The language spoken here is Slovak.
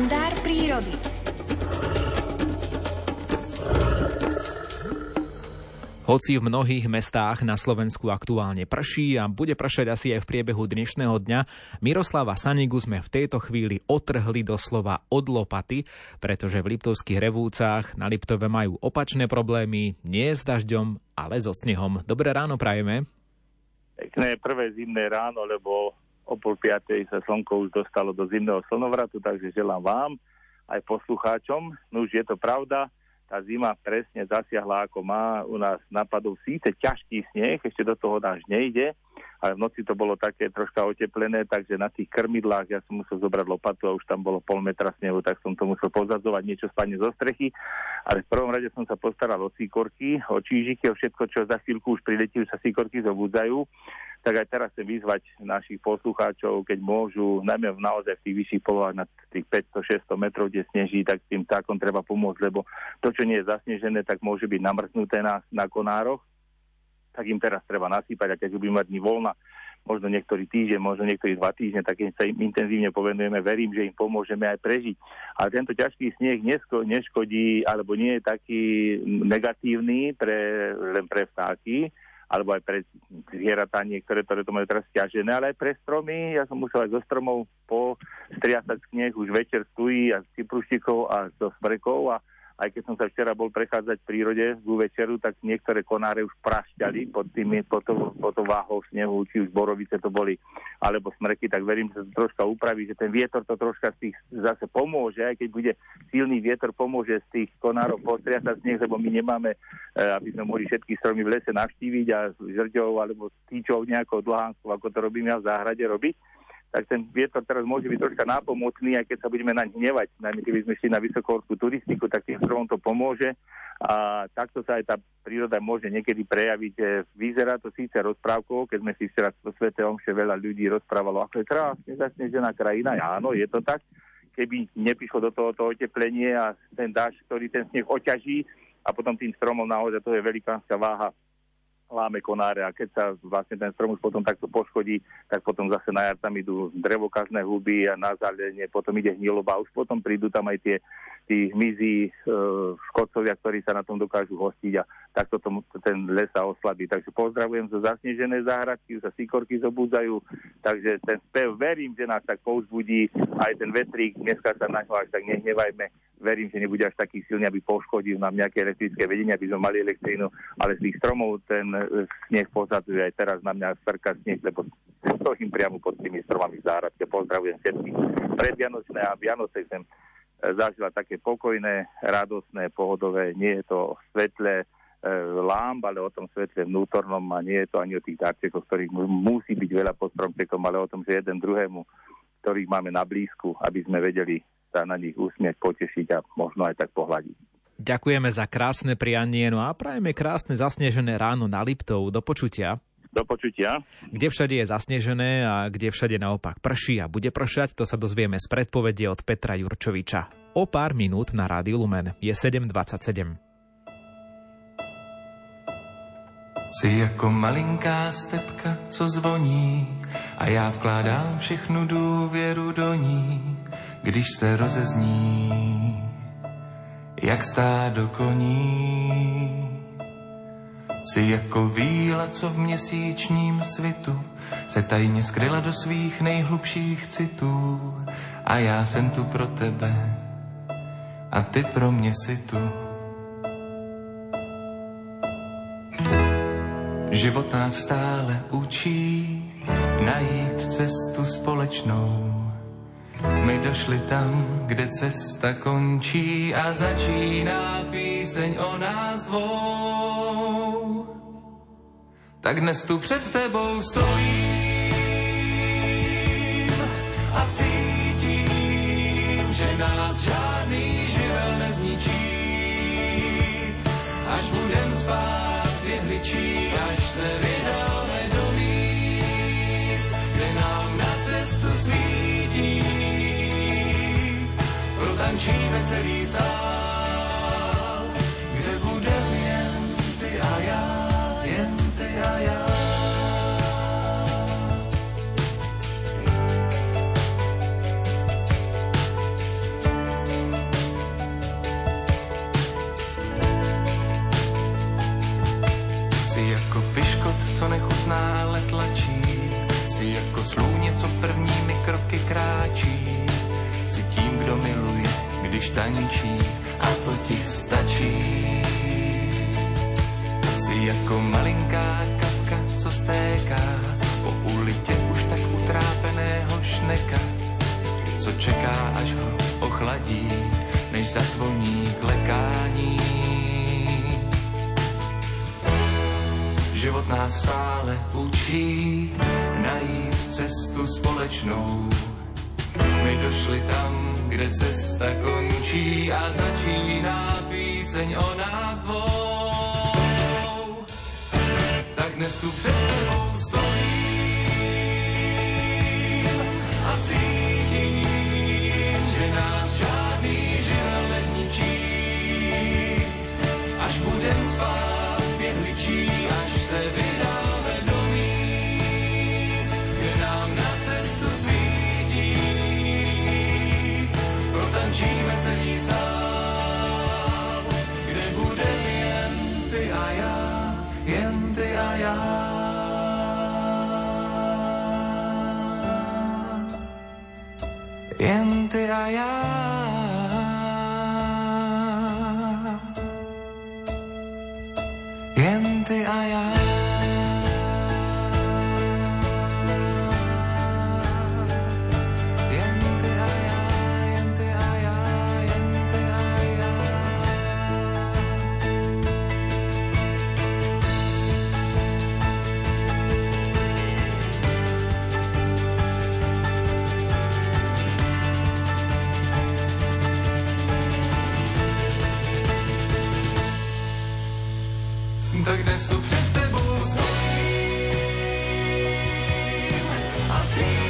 Kalendár prírody. Hoci v mnohých mestách na Slovensku aktuálne prší a bude pršať asi aj v priebehu dnešného dňa, Miroslava Sanigu sme v tejto chvíli otrhli doslova od lopaty, pretože v Liptovských revúcach na Liptove majú opačné problémy, nie s dažďom, ale so snehom. Dobré ráno prajeme. Pekné prvé zimné ráno, lebo o pol piatej sa slnko už dostalo do zimného slnovratu, takže želám vám aj poslucháčom. No už je to pravda, tá zima presne zasiahla ako má. U nás napadol síce ťažký sneh, ešte do toho dáž nejde, ale v noci to bolo také troška oteplené, takže na tých krmidlách ja som musel zobrať lopatu a už tam bolo pol metra snehu, tak som to musel pozadzovať, niečo spadne zo strechy. Ale v prvom rade som sa postaral o síkorky, o čížiky, o všetko, čo za chvíľku už priletí, už sa síkorky zobudzajú tak aj teraz chcem vyzvať našich poslucháčov, keď môžu, najmä v naozaj v tých vyšších polohách na tých 500-600 metrov, kde sneží, tak tým takom treba pomôcť, lebo to, čo nie je zasnežené, tak môže byť namrznuté na, na konároch, tak im teraz treba nasýpať a keď budú mať dní voľna, možno niektorý týždeň, možno niektorý dva týždne, tak sa im intenzívne povenujeme, verím, že im pomôžeme aj prežiť. Ale tento ťažký sneh nesko, neškodí, alebo nie je taký negatívny pre, len pre vtáky, alebo aj pre zvieratá niektoré, ktoré to majú teraz stiažené, ale aj pre stromy. Ja som musel aj zo stromov po striasať sneh, už večer stojí a z cypruštikov a zo smrekov a aj keď som sa včera bol prechádzať v prírode z večeru, tak niektoré konáre už prašťali pod, tými, pod, to, pod to váhou snehu, či už borovice to boli, alebo smreky, tak verím, že to troška upraví, že ten vietor to troška z tých zase pomôže, aj keď bude silný vietor, pomôže z tých konárov postriasať sneh, lebo my nemáme, e, aby sme mohli všetky stromy v lese navštíviť a žrďov alebo týčov nejakou dlhánkou, ako to robím ja v záhrade robiť tak ten vietor teraz môže byť troška nápomocný, aj keď sa budeme naň hnevať, najmä keby sme šli na vysokohorskú turistiku, tak tým stromom to pomôže a takto sa aj tá príroda môže niekedy prejaviť. Vyzerá to síce rozprávkou, keď sme si včera v Svete Omše veľa ľudí rozprávalo, ako je krásne zasnežená krajina. Áno, je to tak. Keby neprišlo do tohoto oteplenie a ten dáž, ktorý ten sneh oťaží a potom tým stromom naozaj to je velikánska váha láme konáre a keď sa vlastne ten strom už potom takto poškodí, tak potom zase na jar tam idú drevokazné huby a na zalenie potom ide hniloba. Už potom prídu tam aj tie tí hmyzí, e, škodcovia, ktorí sa na tom dokážu hostiť a takto tomu, ten les sa oslabí. Takže pozdravujem zo zasnežené záhradky, už sa síkorky zobúdzajú, takže ten spev verím, že nás tak povzbudí aj ten vetrík, dneska sa na ňo až tak nehnevajme, verím, že nebude až taký silný, aby poškodil nám nejaké elektrické vedenie, aby sme mali elektrínu, ale z tých stromov ten e, sneh pozadzuje aj teraz na mňa srka sneh, lebo stojím priamo pod tými stromami v záhradke. Pozdravujem všetkých predvianočné a Vianoce chcem zažila také pokojné, radosné, pohodové. Nie je to svetlé e, lámb, ale o tom svetle vnútornom a nie je to ani o tých darčekoch, ktorých musí byť veľa pod stromčekom, ale o tom, že jeden druhému, ktorých máme na blízku, aby sme vedeli sa na nich usmieť, potešiť a možno aj tak pohľadiť. Ďakujeme za krásne prianie, no a prajeme krásne zasnežené ráno na Liptov. Do počutia. Do počutia. Kde všade je zasnežené a kde všade naopak prší a bude pršať, to sa dozvieme z predpovedie od Petra Jurčoviča. O pár minút na Rádiu Lumen. Je 7.27. Jsi jako malinká stepka, co zvoní a já vkládám všechnu důvěru do ní, když se rozezní, jak stádo koní. Jsi jako víla, co v měsíčním svitu se tajně skryla do svých nejhlubších citů a já jsem tu pro tebe a ty pro mě si tu. Život nás stále učí najít cestu společnou. My došli tam, kde cesta končí a začíná píseň o nás dvou tak dnes tu před tebou stojím a cítím, že nás žádný živel nezničí. Až budem spát v jehličí, až se nám na cestu svítí. Protančíme celý sál, když tančí a to ti stačí. Si jako malinká kapka, co stéká po ulitě už tak utrápeného šneka, co čeká, až ho ochladí, než zazvoní klekání. Život nás stále učí najít cestu společnou. My došli tam, kde cesta končí a začíná píseň o nás dvou. Tak dnes tu před tebou stojím ty a. tu